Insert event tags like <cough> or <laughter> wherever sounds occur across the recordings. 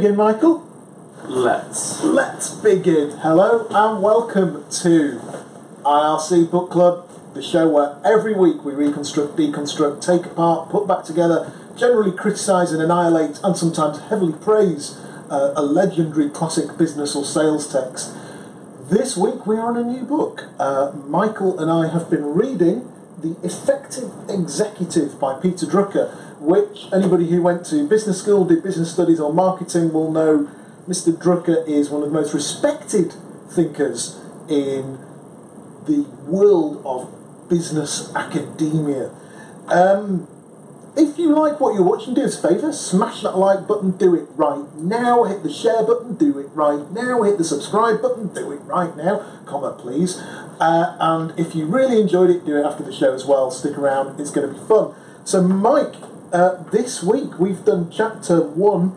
Begin, Michael? Let's. Let's begin. Hello and welcome to IRC Book Club, the show where every week we reconstruct, deconstruct, take apart, put back together, generally criticise and annihilate, and sometimes heavily praise uh, a legendary classic business or sales text. This week we are on a new book. Uh, Michael and I have been reading The Effective Executive by Peter Drucker, which anybody who went to business school, did business studies or marketing will know Mr. Drucker is one of the most respected thinkers in the world of business academia. Um, if you like what you're watching, do us a favour, smash that like button, do it right now. Hit the share button, do it right now. Hit the subscribe button, do it right now. Comment, please. Uh, and if you really enjoyed it, do it after the show as well. Stick around, it's going to be fun. So, Mike, uh, this week we've done chapter one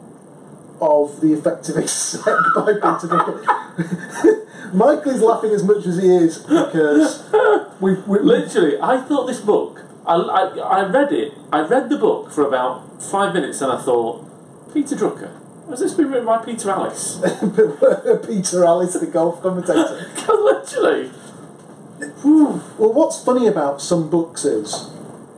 of The Effective Exec <laughs> by Peter. <laughs> Michael is laughing as much as he is because we've, we Literally, I thought this book. I, I, I read it. I read the book for about five minutes, and I thought, Peter Drucker. Has this been written by Peter Alliss? <laughs> Peter Alliss, the golf commentator. <laughs> Literally. Well, what's funny about some books is,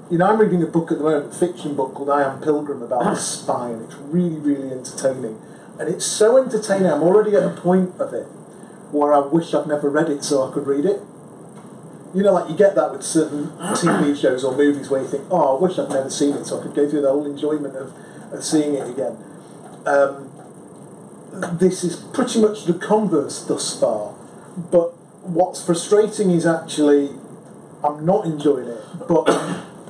you know, I'm reading a book at the moment, a fiction book called I Am Pilgrim about a <laughs> spy, and it's really, really entertaining. And it's so entertaining, I'm already at a point of it where I wish I'd never read it so I could read it. You know, like you get that with certain TV shows or movies where you think, oh, I wish I'd never seen it so I could go through the whole enjoyment of, of seeing it again. Um, this is pretty much the converse thus far. But what's frustrating is actually I'm not enjoying it, but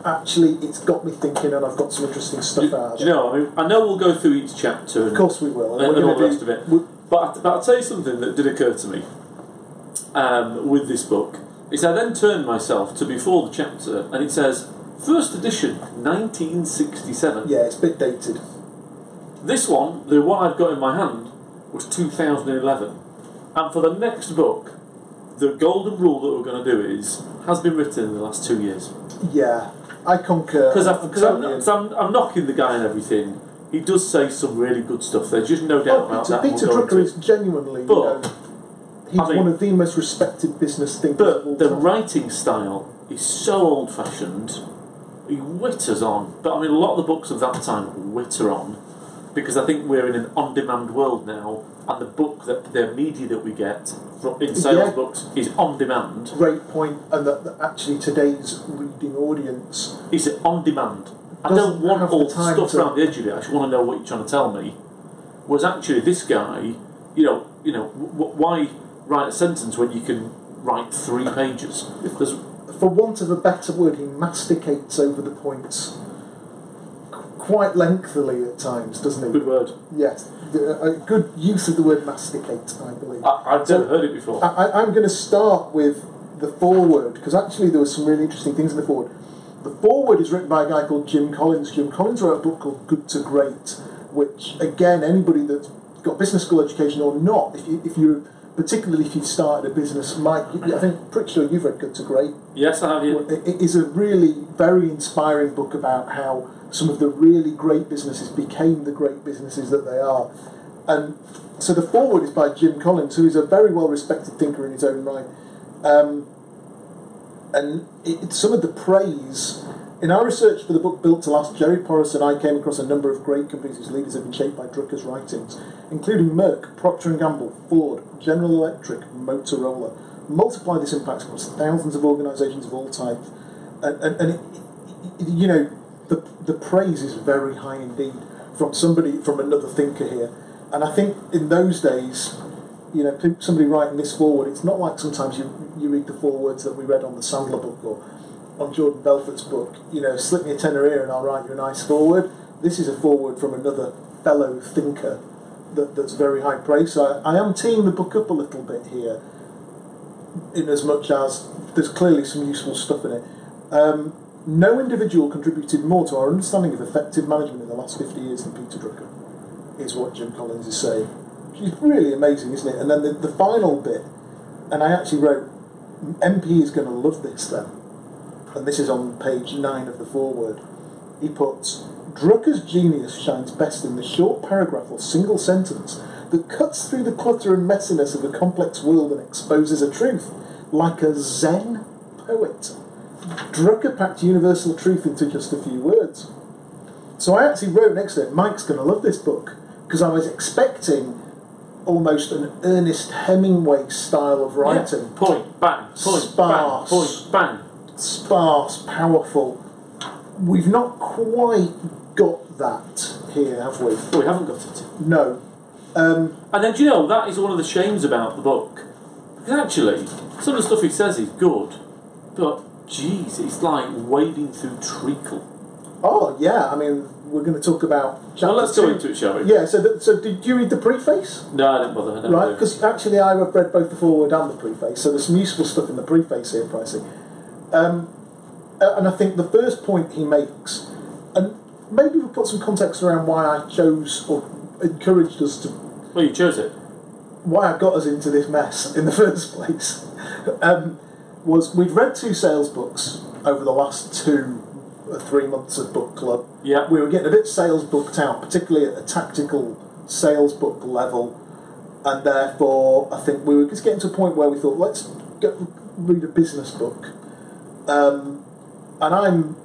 actually it's got me thinking and I've got some interesting stuff Do, out of it. you know? I mean, I know we'll go through each chapter. And, Of course we will. and, we're and all the do- rest of it. But, but I'll tell you something that did occur to me um, with this book. Is I then turned myself to before the chapter, and it says first edition, 1967. yeah, it's a bit dated. This one, the one I've got in my hand, was 2011. And for the next book, the golden rule that we're going to do is has been written in the last two years. Yeah, I concur. Because I'm I'm, totally in. 'cause I'm, I'm knocking the guy and everything. He does say some really good stuff. There's just no doubt Oh, about Peter, that. Peter Drucker is genuinely, you know, he's I mean- one of the most respected business thinkers But the time. writing style is so old fashioned. He witters on. But I mean, a lot of the books of that time witter on because I think we're in an on demand world now, and the book that the media that we get from, in sales Yeah. books is on demand. Great point, and that, that actually today's reading audience Is it on demand? I don't want all the stuff to- around the edge of it. I just want to know what you're trying to tell me. Was actually this guy, you know, you know, w- why write a sentence when you can write three pages? There's for want of a better word, he masticates over the points quite lengthily at times, doesn't he? good word. Yes, a good use of the word masticate, I believe. I, I've So- never heard it before. I, I'm going to start with the foreword because actually there were some really interesting things in the foreword. The foreword is written by a guy called Jim Collins. Jim Collins wrote a book called Good to Great, which again, anybody that's got business school education or not, if you if you particularly if you've started a business, Mike, I think pretty sure you've read Good to Great. yes, I have you. It is a really very inspiring book about how some of the really great businesses became the great businesses that they are. And so the foreword is by Jim Collins, who is a very well respected thinker in his own right. Um, and it, some of the praise. In our research for the book Built to Last, Jerry Porras and I came across a number of great companies whose leaders have been shaped by Drucker's writings, including Merck, Procter & Gamble, Ford, General Electric, Motorola. Multiply this impact across thousands of organisations of all types. And, and, and it, you know, the, the praise is very high indeed from somebody, from another thinker here. And I think in those days, you know, somebody writing this forward, it's not like sometimes you, you read the forewords that we read on the Sandler book or on Jordan Belfort's book, you know, slip me a tenner here and I'll write you a nice forward. This is a forward from another fellow thinker that, that's very high praise. So I, I am teeing the book up a little bit here, in as much as there's clearly some useful stuff in it. Um, no individual contributed more to our understanding of effective management in the last 50 years than Peter Drucker, is what Jim Collins is saying. Which is really amazing, isn't it? And then the, the final bit, and I actually wrote, MP is going to love this then. And this is on page 9 of the foreword. He puts, Drucker's genius shines best in the short paragraph or single sentence that cuts through the clutter and messiness of a complex world and exposes a truth, like a Zen poet. Drucker packed universal truth into just a few words. So I actually wrote next to it, Mike's going to love this book, because I was expecting almost an Ernest Hemingway style of writing. Yeah. Point, bang, point, Sparse. bang, point, bang. Sparse, powerful. We've not quite got that here, have we? Well, we haven't got it. No. Um, And then, do you know, that is one of the shames about the book. Because actually, some of the stuff he says is good, but geez, it's like wading through treacle. oh, yeah, I mean, we're going to talk about chapter Well, let's two. go into it, shall we? Yeah, so, th- so did you read the preface? No, I didn't bother. I Right, because actually I've read both the foreword and the preface, so there's some useful stuff in the preface here, Pricey. Um, and I think the first point he makes, and maybe we'll put some context around why I chose or encouraged us to, Well, you chose it. why I got us into this mess in the <laughs> first place, um, was we'd read two sales books over the last two or three months of book club. Yeah. We were getting a bit sales booked out, particularly at the tactical sales book level, and therefore I think we were just getting to a point where we thought, let's get, read a business book. Um, and I'm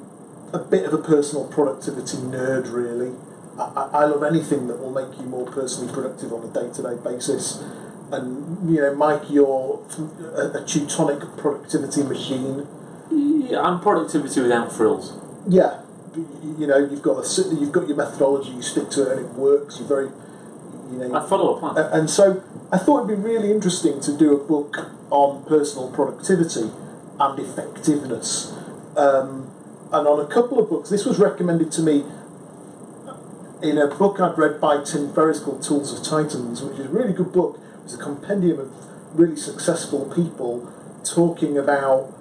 a bit of a personal productivity nerd, really. I, I love anything that will make you more personally productive on a day-to-day basis. And you know, Mike, you're a, a Teutonic productivity machine. Yeah, I'm productivity without frills. Yeah, you know, you've got a you've got your methodology, you stick to it, and it works. You're very, you know, I follow a plan. And so I thought it'd be really interesting to do a book on personal productivity and effectiveness. Um, and on a couple of books, this was recommended to me in a book I'd read by Tim Ferriss called Tools of Titans, which is a really good book. It's a compendium of really successful people talking about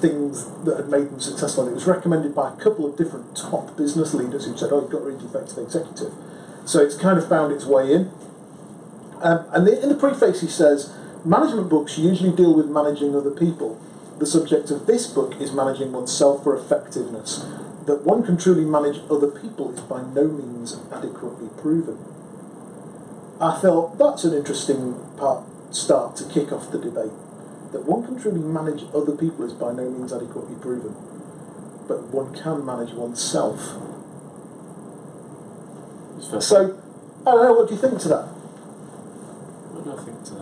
things that had made them successful. And it was recommended by a couple of different top business leaders who said, "Oh, you've got to read Effective Executive." So it's kind of found its way in. Um, and the, in the preface, he says, management books usually deal with managing other people. The subject of this book is managing oneself for effectiveness. That one can truly manage other people is by no means adequately proven. I thought that's an interesting part start to kick off the debate. That one can truly manage other people is by no means adequately proven, but one can manage oneself. So, I don't know, what do you think to that? What do I think to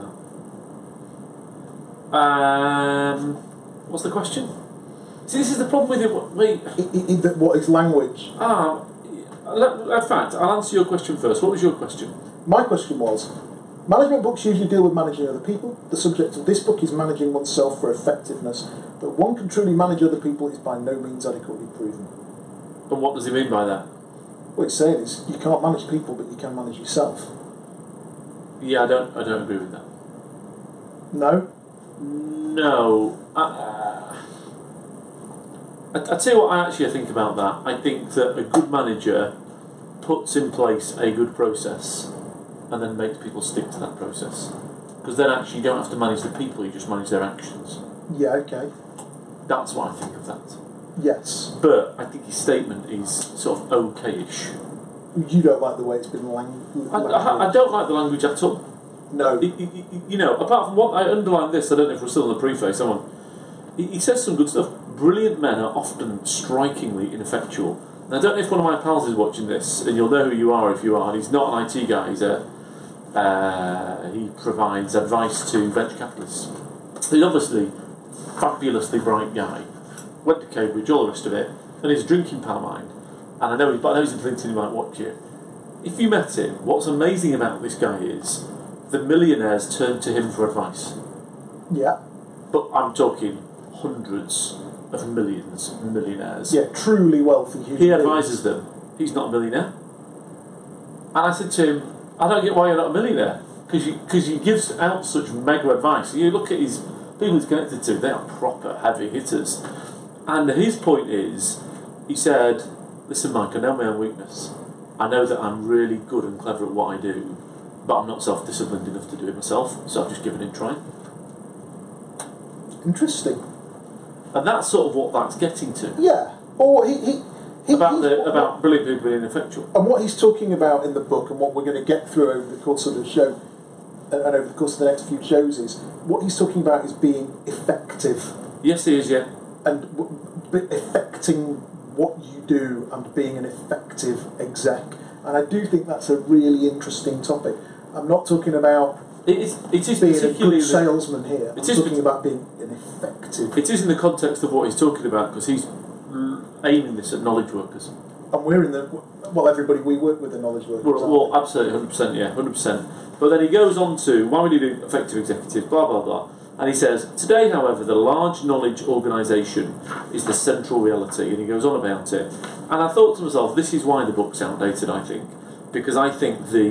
that? Um, what's the question? See, this is the problem with it. Wait, what is language? ah, in fact, I'll answer your question first. What was your question? My question was management books usually deal with managing other people. The subject of this book is managing oneself for effectiveness. That one can truly manage other people is by no means adequately proven. And what does he mean by that? What he's saying is you can't manage people, but you can manage yourself. Yeah, I don't. I don't agree with that. No? No. Uh, I, I tell you what I actually think about that. I think that a good manager puts in place a good process and then makes people stick to that process. Because then actually you don't have to manage the people, you just manage their actions. Yeah, okay. That's what I think of that. Yes. But I think his statement is sort of okay-ish. You don't like the way it's been lang- I, I, I don't like the language at all. No. You know, apart from what I underline this, I don't know if we're still in the preface. Someone, he, says some good stuff. Brilliant men are often strikingly ineffectual. And I don't know if one of my pals is watching this, and you'll know who you are if you are. And he's not an IT guy. He's a uh, he provides advice to venture capitalists. He's obviously fabulously bright guy. Went to Cambridge, all the rest of it, and he's a drinking pal mine. And I know, he, but I know he's in LinkedIn. He might watch it. If you met him, what's amazing about this guy is the millionaires turn to him for advice. Yeah. But I'm talking hundreds of millions of millionaires. Yeah, truly wealthy human He advises them. He's not a millionaire. And I said to him, I don't get why you're not a millionaire. Because he gives out such mega advice. You look at his people he's connected to, they are proper heavy hitters. And his point is, he said, Listen, Mike, I know my own weakness. I know that I'm really good and clever at what I do, but I'm not self disciplined enough to do it myself, so I've just given it a try. Interesting. And that's sort of what that's getting to. Yeah. Or he, he He- about he- the about brilliant people being ineffectual. And what he's talking about in the book, and what we're going to get through over the course of the show, and and over the course of the next few shows, is what he's talking about is being effective Yes, he is. Yeah, and affecting what you do and being an effective exec. And I do think that's a really interesting topic. I'm not talking about it is. It is being a good salesman here. I'm It is talking about being an effective. It is in the context of what he's talking about because he's aiming this at knowledge workers. And we're in the well, everybody we work with are knowledge workers. Well, well absolutely, hundred percent, yeah, hundred percent. But then he goes on to why would you do effective executives, blah blah blah, and he says today, however, the large knowledge organisation is the central reality, and he goes on about it. And I thought to myself, this is why the book's outdated. I think because I think the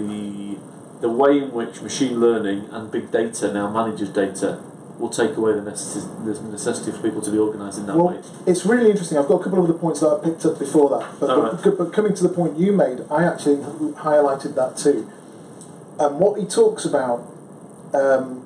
the way in which machine learning and big data now manages data will take away the necessity, the necessity for people to be organised in that Well, way. it's really interesting. I've got a couple of other points that I picked up before that, but, but, but coming to the point you made, I actually highlighted that too. And what he talks about, um,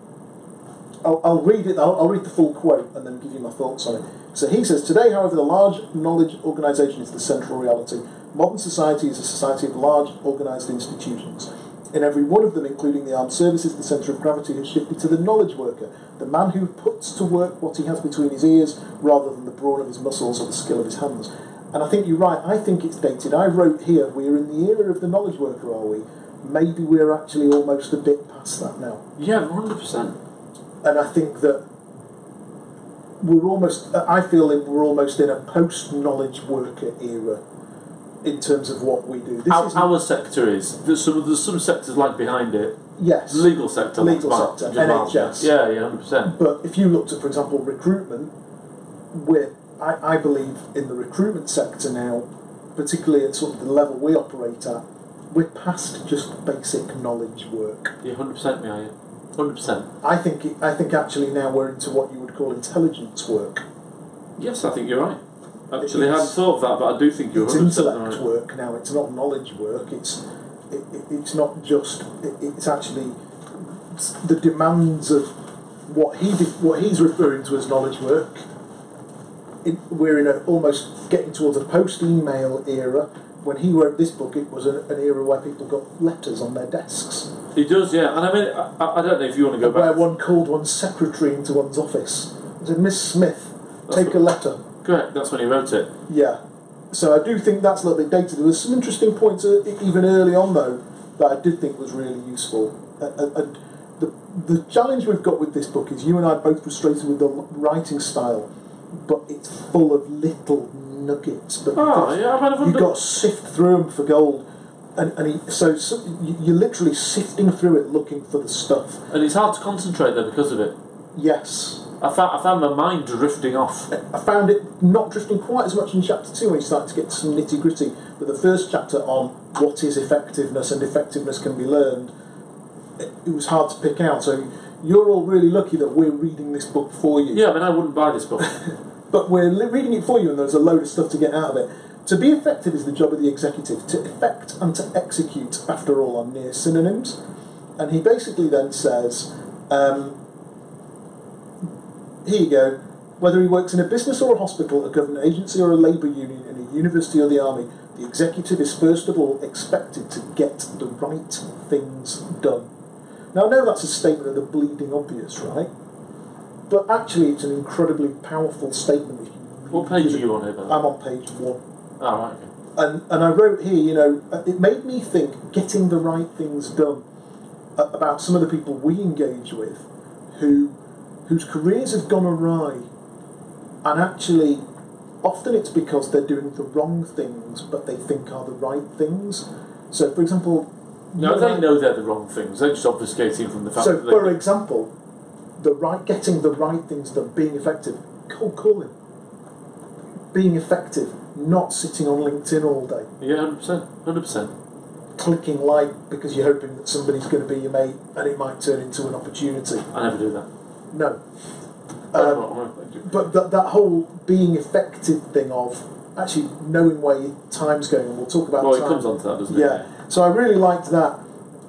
I'll, I'll read it. I'll, I'll read the full quote and then give you my thoughts on it. So he says, today, however, the large knowledge organisation is the central reality. Modern society is a society of large organised institutions. In every one of them, including the armed services, the centre of gravity has shifted to the knowledge worker, the man who puts to work what he has between his ears rather than the brawn of his muscles or the skill of his hands. And I think you're right, I think it's dated. I wrote here, we're in the era of the knowledge worker, are we? Maybe we're actually almost a bit past that now. Yeah, hundred percent. And I think that we're almost, I feel that we're almost in a post knowledge worker era in terms of what we do. This Our, our sector is there's some there's some sectors like behind it yes. The legal sector, Legal like, sector, NHS. Yeah, yeah, hundred percent. But if you looked at, for example, recruitment, where I, I believe in the recruitment sector now, particularly at sort of the level we operate at, we're past just basic knowledge work. Yeah, hundred percent. Yeah, yeah, hundred percent. I think I think actually now we're into what you would call intelligence work. Yes, I think you're right. Actually, I It's- hadn't thought of that, but I do think you're It's intellect right. work now. It's not knowledge work. It's it, it, it's not just. It, it's actually the demands of what he did, what he's referring to as knowledge work. It, we're in a almost getting towards a post-email era. When he wrote this book, it was an, an era where people got letters on their desks, He does, yeah. And I mean, I, I don't know if you want to go where back. Where one called one's secretary into one's office. and said, "Miss Smith, That's take a letter." Correct. That's when he wrote it. Yeah. So I do think that's a little bit dated. There was some interesting points uh, even early on though that I did think was really useful. Uh, uh, and the the challenge we've got with this book is you and I are both frustrated with the writing style, but it's full of little nuggets. But Oh, yeah. I've you've got to sift through them for gold. And, and he, so, so you're literally sifting through it looking for the stuff. and it's hard to concentrate there because of it. Yes, I found I found my mind drifting off. I found it not drifting quite as much in chapter two when you start to get some nitty gritty. But the first chapter on what is effectiveness and effectiveness can be learned, it, it was hard to pick out. So you're all really lucky that we're reading this book for you. Yeah, I mean, I wouldn't buy this book. <laughs> But we're li- reading it for you, and there's a load of stuff to get out of it. To be effective is the job of the executive. To effect and to execute, after all, are near synonyms. And he basically then says, um, here you go. Whether he works in a business or a hospital, a government agency or a labour union, in a university or the army, the executive is first of all expected to get the right things done. Now, I know that's a statement of the bleeding obvious, right? But actually, it's an incredibly powerful statement. What page are you on here, by the way? I'm on page one. Oh, right, okay. And, and I wrote here, you know, uh, it made me think getting the right things done about some of the people we engage with who whose careers have gone awry. And actually, often it's because they're doing the wrong things, but they think are the right things. So, for example, No, they know they're the wrong things. They're just obfuscating from the fact so, for example, the right getting the right things done, being effective, cold calling, being effective, not sitting on LinkedIn all day, Yeah, hundred percent, hundred percent. clicking like because you're hoping that somebody's going to be your mate and it might turn into an opportunity. I never do that. No. Um, well, I do. but that, that whole being effective thing of actually knowing where your time's going, and we'll talk about well, it time. comes on to that, doesn't it? Yeah. So I really liked that.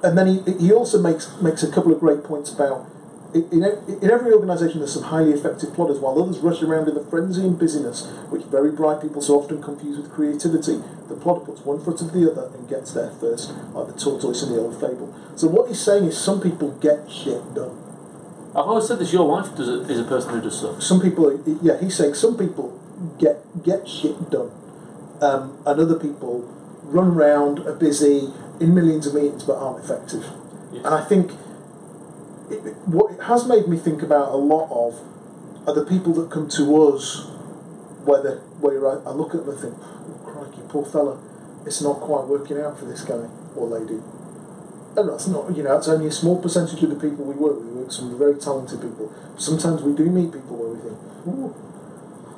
And then he, he also makes makes a couple of great points about in, in in every organisation, there's some highly effective plotters, while others rush around in the frenzy and busyness, which very bright people so often confuse with creativity. The plodder puts one foot of the other and gets there first, like the tortoise in the old fable. So what he's saying is some people get shit done. I've always said this. Your wife does it, is a person who does stuff. Some people, yeah, he's saying some people get get shit done, um, and other people run round, are busy in millions of meetings but aren't effective. Yes. And I think it, what it has made me think about a lot of are the people that come to us, where where I, I look at them and think, oh, crikey, poor fella, it's not quite working out for this guy or lady. And that's not, you know, it's only a small percentage of the people we work with. We work with some very talented people. Sometimes we do meet people where we think, ooh,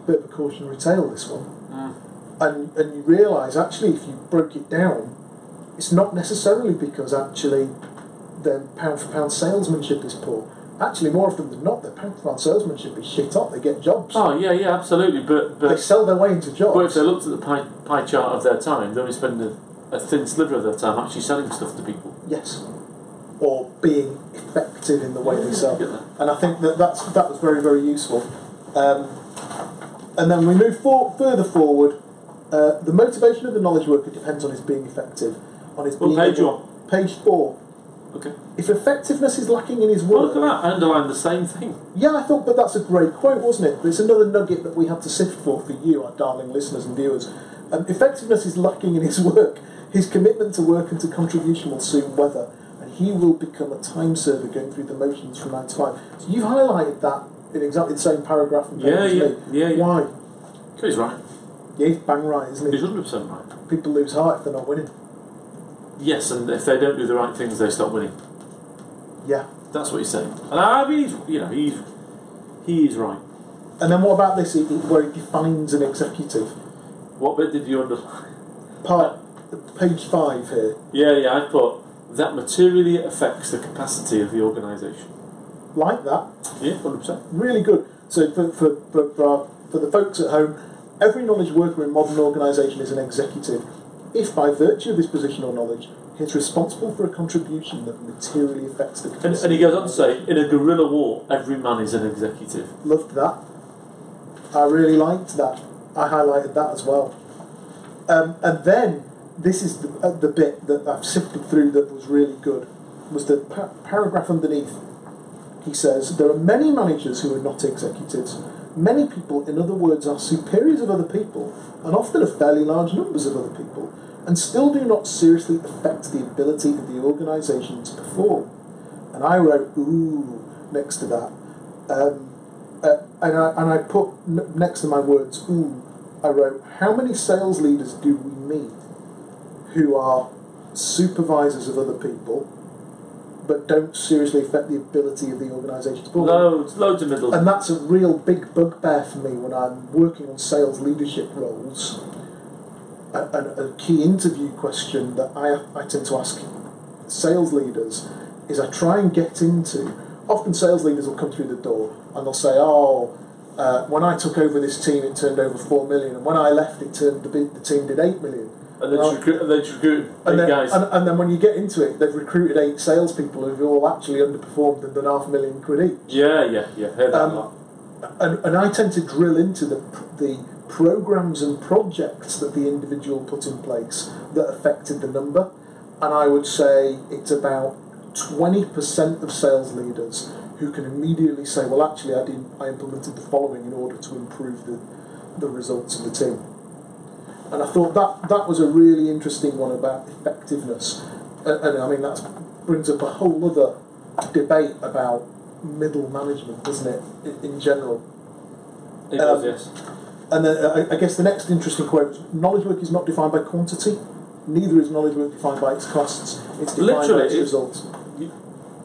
bit of a cautionary tale, this one Mm. and and you realise actually if you broke it down, it's not necessarily because actually their pound for pound salesmanship is poor. Actually, more often than not, their pound for pound salesmanship is shit up. They get jobs. Oh yeah, yeah, absolutely. But they sell their way into jobs. but if they looked at the pie, pie chart of their time, they only spend a, a thin sliver of their time actually selling stuff to people. Yes, or being effective in the way they sell. And I think that that's, that was very, very useful. Um, and then we move for, further forward. Uh, the motivation of the knowledge worker depends on his being effective, on his What being page able- Page four. Okay. If effectiveness is lacking in his Well, work, look at that. I underlined the same thing. yeah, I thought, but that's a great quote, wasn't it? But it's another nugget that we have to sift for for you, our darling listeners and viewers. Um, effectiveness is lacking in his work. His commitment to work and to contribution will soon weather, and he will become a time server going through the motions from nine to five. So you've highlighted that in exactly the same paragraph and Yeah, yeah, me. yeah, yeah. Why? He's right. Yeah, he's bang right, isn't He's hundred percent right. People lose heart if they're not winning. Yes, and if they don't do the right things, they stop winning. Yeah. That's what he's saying. And I mean, he's, you know, he's he is right. And then what about this, he- he- where he defines an executive? What bit did you underline? Part, page five here. Yeah, yeah. I put that materially affects the capacity of the organisation. Like that. Yeah, hundred percent. really good. So for, for, for, for, our, for the folks at home, every knowledge worker in modern organisation is an executive, if by virtue of his position or knowledge, he's responsible for a contribution that materially affects the And, and he goes on to say, in a guerrilla war, every man is an executive. Loved that. I really liked that. I highlighted that as well. Um, and then this is the, uh, the bit that I've sifted through that was really good. Was the pa- paragraph underneath? He says there are many managers who are not executives. Many people, in other words, are superiors of other people, and often of fairly large numbers of other people, and still do not seriously affect the ability of the organisation to perform. And I wrote ooh next to that. Um, uh, and I and I put n- next to my words ooh, I wrote how many sales leaders do we meet who are supervisors of other people, but don't seriously affect the ability of the organisation to perform. Loads, loads of middle. And that's a real big bugbear for me when I'm working on sales leadership roles. A, a, a key interview question that I, I tend to ask sales leaders is I try and get into. Often sales leaders will come through the door and they'll say, "Oh, uh, when I took over this team, it turned over four million, and when I left, it turned the, the team did eight million. And just recruit, and then just recruit eight And then, guys. and, and then when you get into it, they've recruited eight salespeople who've all actually underperformed and done half a million quid each. yeah, yeah, yeah. Heard that Um, and, and I tend to drill into the, the programs and projects that the individual put in place that affected the number. And I would say it's about 20% of sales leaders who can immediately say, well, actually, I, did, I implemented the following in order to improve the, the results of the team. And I thought that, that was a really interesting one about effectiveness. And, and I mean, that brings up a whole other debate about middle management, doesn't it, in, in general? It um, does, yes. And then uh, I guess the next interesting quote was knowledge work is not defined by quantity, neither is knowledge work defined by its costs. It's defined Literally, by its it- results.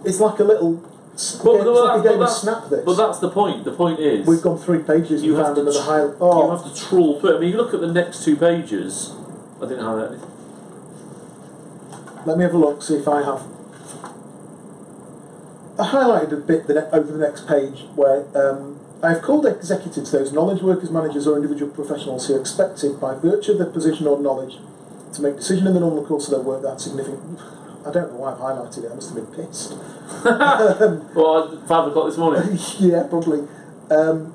It's like a little. But, but it's like a game of that's- snap this. But that's the point. The point is, We've gone three pages you and have found to another tr- highlight. you Oh, have to trawl through. I mean, you look at the next two pages. I didn't highlight anything. let me have a look, see if I have. I highlighted a bit the ne- over the next page where um, I have called executives those knowledge workers, managers, or individual professionals who are expected, by virtue of their position or knowledge, to make decision in the normal course of their work that significant. I don't know why I've highlighted it. I must have been pissed. <laughs> well, five o'clock this morning. <laughs> yeah, probably. Um,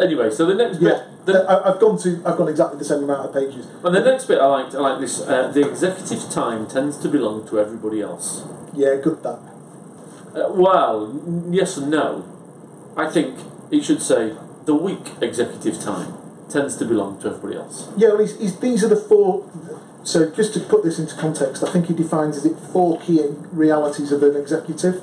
Anyway, so the next yeah, bit. The, I, I've gone to. I've gone exactly the same amount of pages. and the next bit I liked, I like this. Uh, the executive time tends to belong to everybody else. Yeah, good that. Uh, well, yes and no. I think it should say the weak executive time tends to belong to everybody else. Yeah, well, he's, he's, these are the four. So just to put this into context, I think he defines is it four key realities of an executive.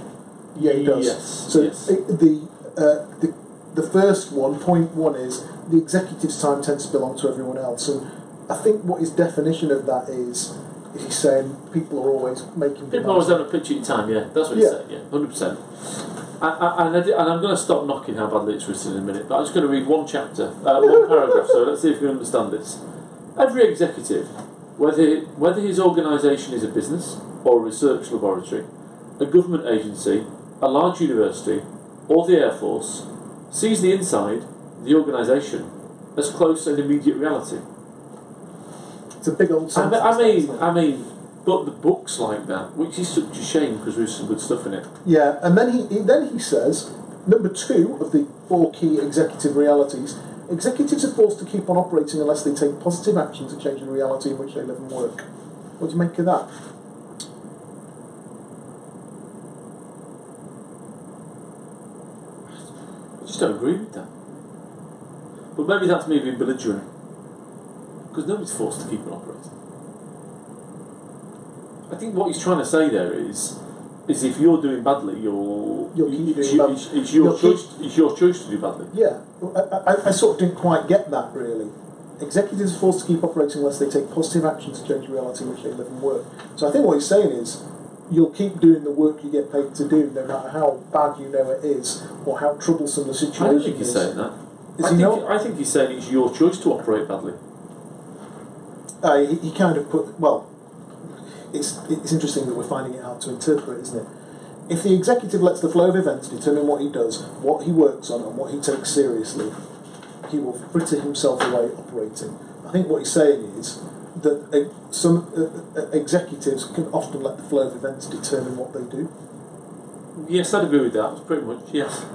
Yeah, he does. Yes, So yes. it- the, uh, the the first one, point one, is the executive's time tends to belong to everyone else, and I think what his definition of that is is he's saying people are always making People always have a pitch in time, yeah. That's what he's Yeah. saying, yeah, hundred percent. And, I did, and I'm going to stop knocking how badly it's written in a minute, but I'm just going to read one chapter, uh, one <laughs> paragraph. So let's see if you can understand this. Every executive, whether whether his organisation is a business or a research laboratory, a government agency, a large university, or the air force, sees the inside, the organisation, as close and immediate reality. It's a big old I sentence. mean, I mean. I mean, but the books like that, which is such a shame because there's some good stuff in it. Yeah, and then he, he then he says number two of the four key executive realities: executives are forced to keep on operating unless they take positive action to change the reality in which they live and work. What do you make of that? I just don't agree with that. But maybe that's me being belligerent. Because nobody's forced to keep on operating. I think what he's trying to say there is, is if you're doing badly, you're, You'll keep it's, doing your- bad- it's, it's your keep- choice. It's your choice to do badly. Yeah, I, I, I sort of didn't quite get that really. Executives are forced to keep operating unless they take positive action to change the reality in which they live and work. So I think what he's saying is, you'll keep doing the work you get paid to do, no matter how bad you know it is or how troublesome the situation is. I don't think he's is. saying that. Is I, he think, not? I think he's saying it's your choice to operate badly. Uh, he, he kind of put well. It's it's interesting that we're finding it hard to interpret, isn't it? If the executive lets the flow of events determine what he does, what he works on, and what he takes seriously, he will fritter himself away operating. I think what he's saying is that uh, some uh, uh, executives can often let the flow of events determine what they do. Yes, I'd agree with that. Pretty much, yes.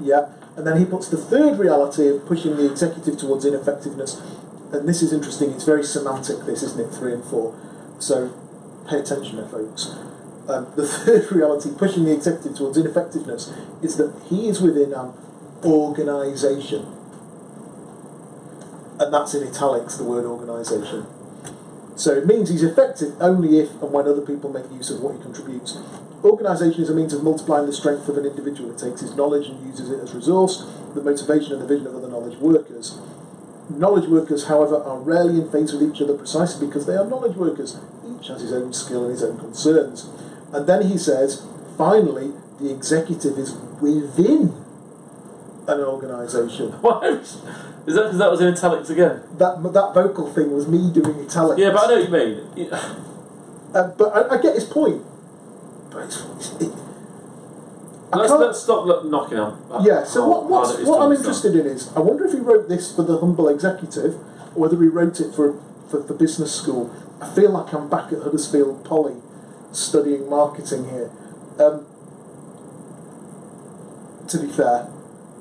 Yeah, and then he puts the third reality of pushing the executive towards ineffectiveness. And this is interesting. It's very semantic. This isn't it? Three and four. So pay attention, there, folks. Um, the <laughs> third reality, pushing the executive towards ineffectiveness, is that he is within an organisation, and that's in italics. The word organisation. So it means he's effective only if and when other people make use of what he contributes. Organisation is a means of multiplying the strength of an individual. It takes his knowledge and uses it as resource, the motivation and the vision of other knowledge workers. Knowledge workers, however, are rarely in phase with each other precisely because they are knowledge workers. Each has his own skill and his own concerns. And then he says, finally, the executive is within an organisation. <laughs> Why? Is that because that was in italics again? That that vocal thing was me doing italics. Yeah, but I know what you mean. Yeah. Uh, but I, I get his point. But it's, it, Let's, let's stop look, knocking on. yeah. So what, what's, what I'm interested in is, I wonder if he wrote this for the humble executive, or whether he wrote it for for, for business school. I feel like I'm back at Huddersfield Poly, studying marketing here. Um, to be fair,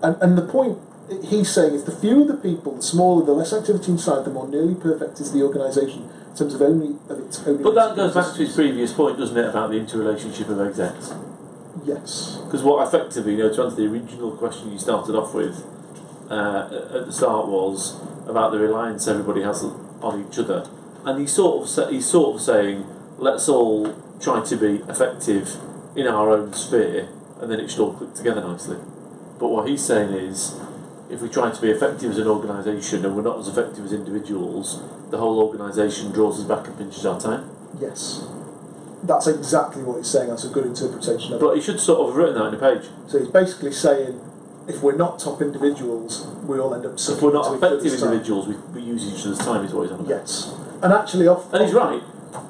and and the point he's saying is the fewer the people, the smaller, the less activity inside, the more nearly perfect is the organisation in terms of only of its only. But that goes back to his previous point, doesn't it, about the interrelationship of execs? Yes. Because what effectively, you know, to answer the original question you started off with uh, at the start was about the reliance everybody has on each other, and he's sort of sa- he's sort of saying, let's all try to be effective in our own sphere, and then it should all click together nicely. But what he's saying is, if we try to be effective as an organisation and we're not as effective as individuals, the whole organisation draws us back and pinches our time. Yes. That's exactly what he's saying. That's a good interpretation of it. But he should sort of have written that in a page. So he's basically saying if we're not top individuals, we all end up If we're not effective individuals, we, we use each other's time, is what he's on about. Yes. And actually, often, And he's right.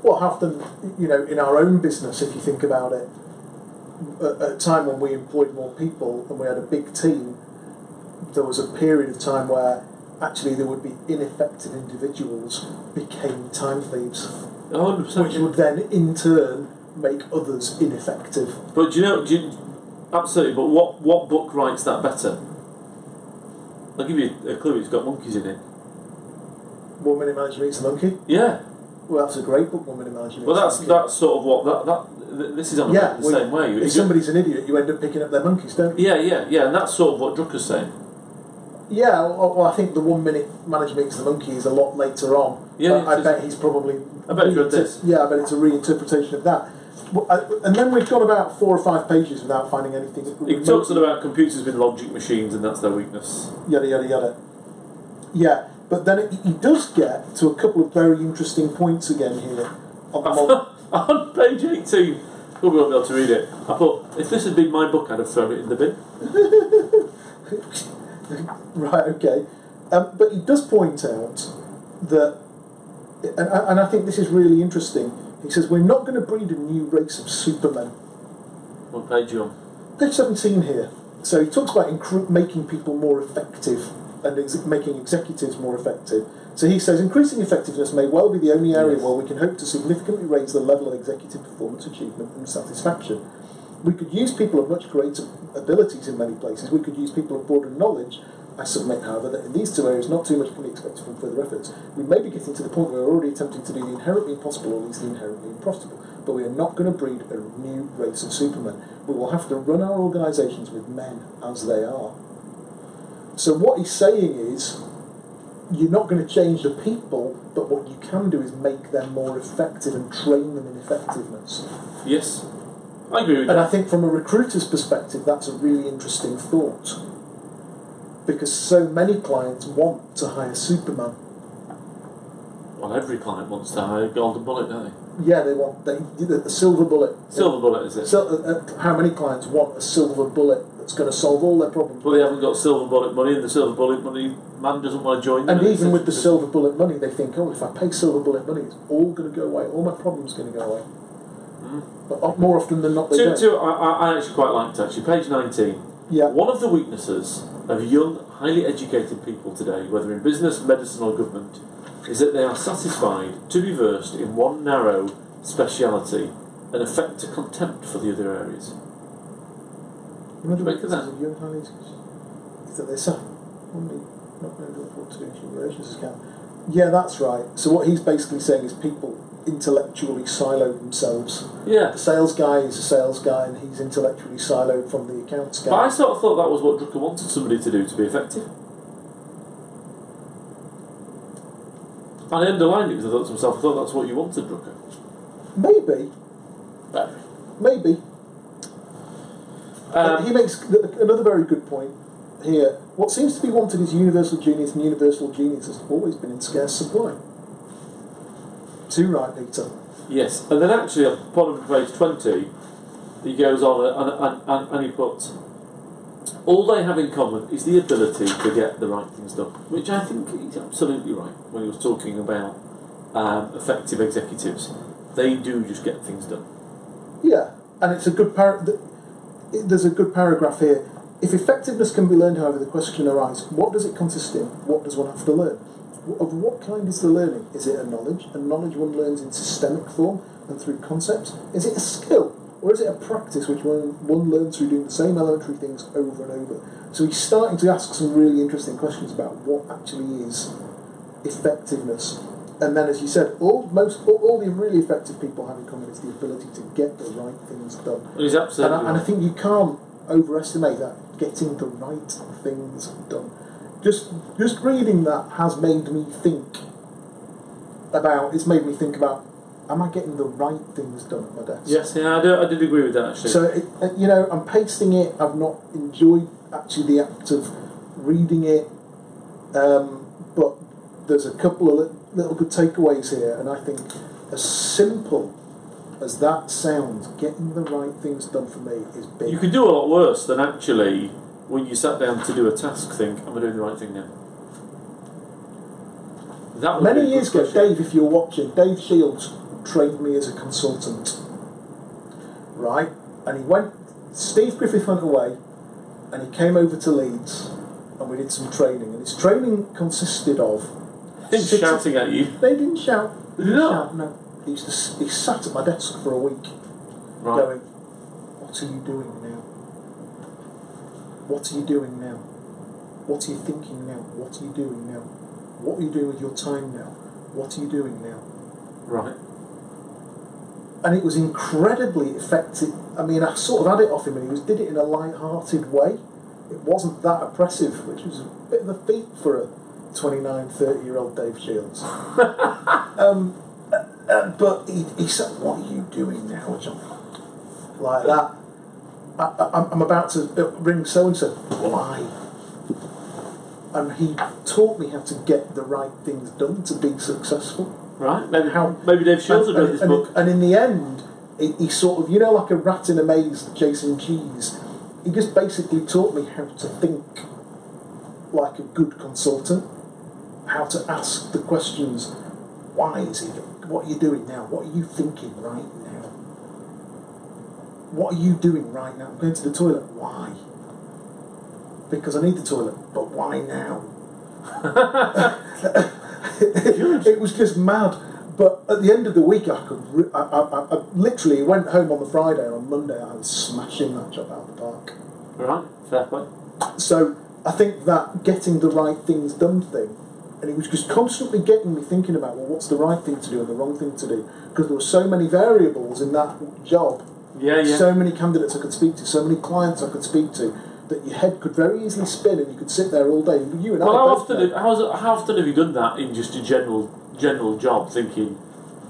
Well, often, you know, in our own business, if you think about it, at, a time when we employed more people and we had a big team, there was a period of time where actually there would be ineffective individuals became time thieves, hundred percent. which would then in turn make others ineffective. But do you know? Do you, absolutely. But what what book writes that better? I'll give you a clue. It's got monkeys in it. One minute manager meets the monkey. Yeah. Well, that's a great book. One minute manager meets Well, that's the monkey. that's sort of what that that. th- This is on Yeah, the well, same way. If You- somebody's an idiot, you end up picking up their monkeys, don't you? yeah, yeah, yeah, and that's sort of what Drucker's saying. Yeah, well, well, I think the one minute manager meets the monkey is a lot later on. Yeah, I bet he's probably. I bet reinter- this. Yeah, I bet it's a reinterpretation of that. Uh, and then we've got about four or five pages without finding anything. He talks about computers with logic machines, and that's their weakness. Yada yada yada. Yeah, but then it, he does get to a couple of very interesting points again here. On <laughs> on page 18, probably won't be able to read it. I thought, if this had been my book, I'd have thrown it in the bin. <laughs> right, okay. Um, but he does point out that, and, and I think this is really interesting. He says, We're not going to breed a new race of supermen. What page you on? Page 17 here. So he talks about incre- making people more effective and ex- making executives more effective. So he says increasing effectiveness may well be the only area Yes. where we can hope to significantly raise the level of executive performance, achievement, and satisfaction. We could use people of much greater abilities in many places. We could use people of broader knowledge. I submit, however, that in these two areas, not too much can be expected from further efforts. We may be getting to the point where we're already attempting to do the inherently impossible, or at least the inherently impossible. But we are not going to breed a new race of supermen. We will have to run our organisations with men as they are. So what he's saying is, you're not going to change the people, but what you can do is make them more effective and train them in effectiveness. Yes. I agree with And I think from a recruiter's perspective, that's a really interesting thought. Because so many clients want to hire Superman. Well, every client wants to hire a golden bullet, don't they? Yeah, they want they, the, the silver bullet. Silver bullet, is it? So, uh, uh, how many clients want a silver bullet that's going to solve all their problems? Well, they haven't got silver bullet money, and the silver bullet money man doesn't want to join them. And even with the silver bullet money, they think, oh, if I pay silver bullet money, it's all going to go away. All my problems are going to go away. Mm. But more often than not, they Two, two, I, I actually quite liked actually. Page 19. Yeah. One of the weaknesses of young, highly educated people today, whether in business, medicine, or government, is that they are satisfied to be versed in one narrow speciality and affect a contempt for the other areas. One of the Make of weaknesses that. of young highly is that they're so only not going to afford to do human relations as. Yeah, that's right. So what he's basically saying is people intellectually silo themselves. Yeah. The sales guy is a sales guy, and he's intellectually siloed from the accounts But I sort of thought that was what Drucker wanted somebody to do to be effective. And I underlined it because I thought to myself, I thought that's what you wanted, Drucker. Maybe, But, maybe. Um, he makes another very good point here. What seems to be wanted is universal genius, and universal genius has always been in scarce supply. Too right, Peter. Yes, and then actually on bottom of page 20, he goes on and, and, and, and he puts, all they have in common is the ability to get the right things done, which I think he's absolutely right when he was talking about um, effective executives. They do just get things done. Yeah, and it's a good par- There's a good paragraph here. If effectiveness can be learned, however, the question arises: What does it consist in? What does one have to learn? Of what kind is the learning? Is it a knowledge? A knowledge one learns in systemic form and through concepts? Is it a skill, or is it a practice which one, one learns through doing the same elementary things over and over? So he's starting to ask some really interesting questions about what actually is effectiveness. And then, as you said, all most all, all the really effective people have in common is the ability to get the right things done. And he's And absolutely I, and I think you can't overestimate that getting the right things done. Just just reading that has made me think about. It's made me think about. Am I getting the right things done at my desk? Yes, yeah, I, do, I did agree with that actually. So it, uh, you know, I'm pasting it. I've not enjoyed actually the act of reading it, um, but there's a couple of li- little good takeaways here, and I think as simple as that sounds, getting the right things done for me is big. you could do a lot worse than actually, when you sat down to do a task, think, am I doing the right thing now? That would be a Many good years ago, question. Dave, if you're watching, Dave Shields trained me as a consultant, right? And he went. Steve Griffith went away, and he came over to Leeds, and we did some training. And his training consisted of Shouting at you. They didn't shout. They Did didn't they not? shout. No. He used to. He sat at my desk for a week, Right. going, "What are you doing now? What are you doing now? What are you thinking now? What are you doing now? What are you doing with your time now? What are you doing now?" Right. and it was incredibly effective. I mean, I sort of had it off him, and he was did it in a light-hearted way. It wasn't that oppressive, which was a bit of a feat for a 29, 30 year old Dave Shields. <laughs> um, uh, uh, but he, he said, "What are you doing now, John?" Like that. I, I, I'm- I'm about to uh, ring so and so. Why? And he taught me how to get the right things done to be successful. Right. Maybe How- maybe Dave Shields And- and- this and- book. And in the end, he, he sort of, you know, like a rat in a maze chasing cheese. He just basically taught me how to think like a good consultant, how to ask the questions. Why is it? What are you doing now? What are you thinking right now? What are you doing right now? I'm going to the toilet. Why? Because I need the toilet. But why now? <laughs> it was just mad. But at the end of the week, I could. Re- I, I, I, literally went home on the Friday, and on Monday, I was smashing that job out of the park. Right. Fair play. So I think that getting the right things done thing, and it was just constantly getting me thinking about well, what's the right thing to do and the wrong thing to do, because there were so many variables in that job, Yeah. Yeah. so many candidates I could speak to, so many clients I could speak to, that your head could very easily spin, and you could sit there all day. You and I how often have, how often have you done that in just a general general job, thinking,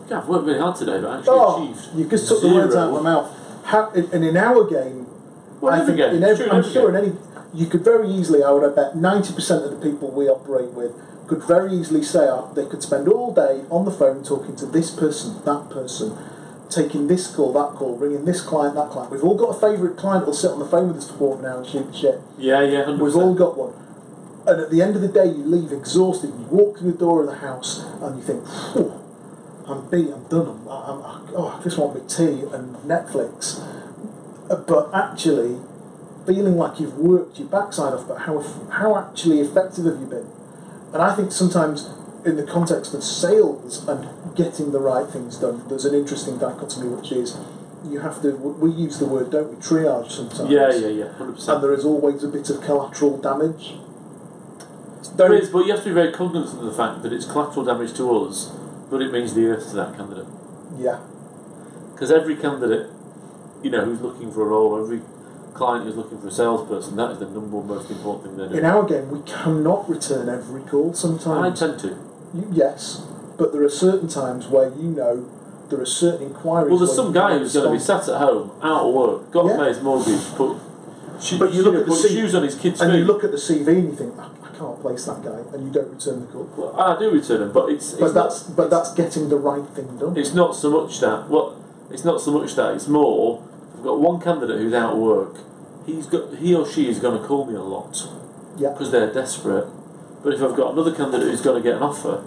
"Yeah, I've worked really hard today, but actually Oh, achieved." you just took the words out of my mouth. How, and in our game, Well, I think game. in every, true I'm sure game. in any, you could very easily, I would bet, 90% of the people we operate with could very easily say uh, they could spend all day on the phone talking to this person, that person, taking this call, that call, ringing this client, that client. We've all got a favourite client that'll sit on the phone with us for quarter of an hour and shoot shit. Yeah, yeah, hundred We've all got one. And at the end of the day, you leave exhausted. You walk through the door of the house and you think, Phew, I'm beat, I'm done. I'm, I'm, I, oh, I just want my tea and Netflix. Uh, But actually, feeling like you've worked your backside off, but how, how actually effective have you been? And I think sometimes in the context of sales and getting the right things done, there's an interesting dichotomy, which is you have to, we use the word, don't we, triage sometimes. Yeah, yeah, yeah, hundred And percent. And there is always a bit of collateral damage. There is, but you have to be very cognizant of the fact that it's collateral damage to us, but it means the earth to that candidate. Yeah, Because every candidate, you know, who's looking for a role, every client who's looking for a salesperson, that is the number one most important thing they do. in our game, we cannot return every call Sometimes I tend to. You- yes, but there are certain times where you know there are certain inquiries. Well, there's some guy who's going to be sat at home, out of work, got to Yeah. pay his mortgage, put, But you look know, at the shoes on his kid's And you look at the CV and you think, I, I can't place that guy, and you don't return the call. Well, I do return them, but it's, it's But not, that's but that's getting the right thing done. It's not so much that. What? It's not so much that. It's more. I've got one candidate who's out of work. He's got. He or she is going to call me a lot Yeah, because they're desperate. But if I've got another candidate who's going to get an offer,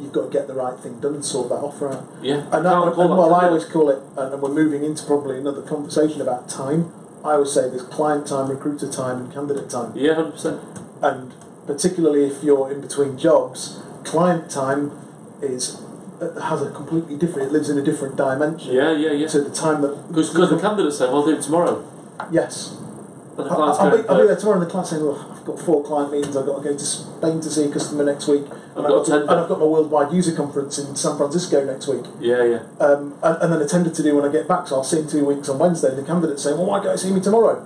you've got to get the right thing done and sort that offer out. yeah, And, that, and well, I always call it, and we're moving into probably another conversation about time. I always say there's client time, recruiter time, and candidate time. Yeah, hundred percent. and particularly if you're in between jobs, client time is has a completely different. It lives in a different dimension Yeah, yeah, yeah. to the time that. Because the candidate's saying, "Well, I'll do it tomorrow," yes, and the I- client's I'll, be, I'll be there tomorrow. in the client saying, "Look, I've got four client meetings. I've got to go to Spain to see a customer next week, I've and, got I've got, tender." and I've got my worldwide user conference in San Francisco next week, "Yeah, yeah." um, and, and then a tender to do when I get back. So I'll see in two weeks on Wednesday. The candidate's saying, "Well, why can't you see me tomorrow?"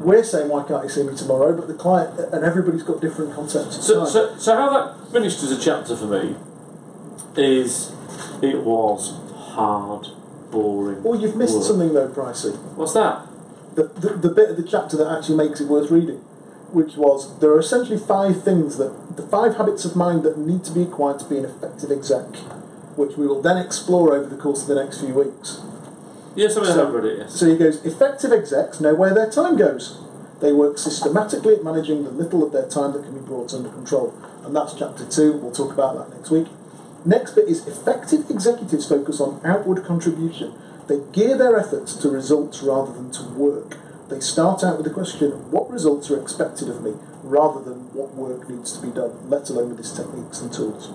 We're saying, "Why can't you see me tomorrow?" But the client and everybody's got different concepts. So, so, so how that finished as a chapter for me is it was hard, boring. Well, you've missed work. something though, Pricey. What's that? the, the, the bit of the chapter that actually makes it worth reading, which was there are essentially five things that the five habits of mind that need to be acquired to be an effective exec, which we will then explore over the course of the next few weeks. Yes, I mean, So- I've read it. Yes. So he goes, effective execs know where their time goes. They work systematically at managing the little of their time that can be brought under control. And that's chapter two. We'll talk about that next week. Next bit is effective executives focus on outward contribution. They gear their efforts to results rather than to work. They start out with the question, what results are expected of me? rather than what work needs to be done, let alone with his techniques and tools.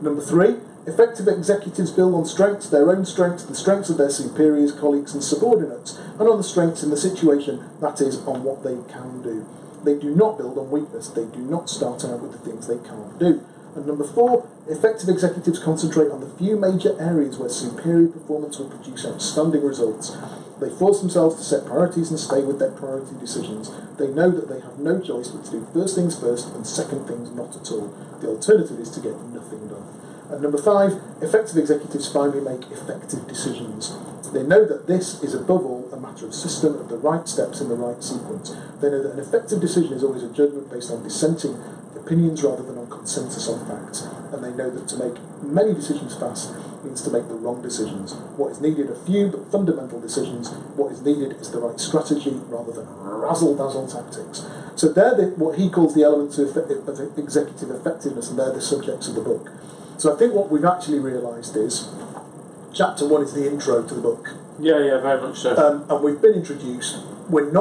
Number three, effective executives build on strengths, their own strengths, the strengths of their superiors, colleagues, and subordinates, and on the strengths in the situation, that is, on what they can do. They do not build on weakness, they do not start out with the things they can't do. And number four, effective executives concentrate on the few major areas where superior performance will produce outstanding results. They force themselves to set priorities and stay with their priority decisions. They know that they have no choice but to do first things first and second things not at all. The alternative is to get nothing done. And number five, effective executives finally make effective decisions. They know that this is above all a matter of system, of the right steps in the right sequence. They know that an effective decision is always a judgment based on dissenting opinions rather than on consensus on facts. And they know that to make many decisions fast means to make the wrong decisions. What is needed are few but fundamental decisions. What is needed is the right strategy rather than razzle dazzle tactics. So they're the, what he calls the elements of, of executive effectiveness, and they're the subjects of the book. So I think what we've actually realised is chapter one is the intro to the book, Yeah, yeah, very much so. um, and we've been introduced. We're not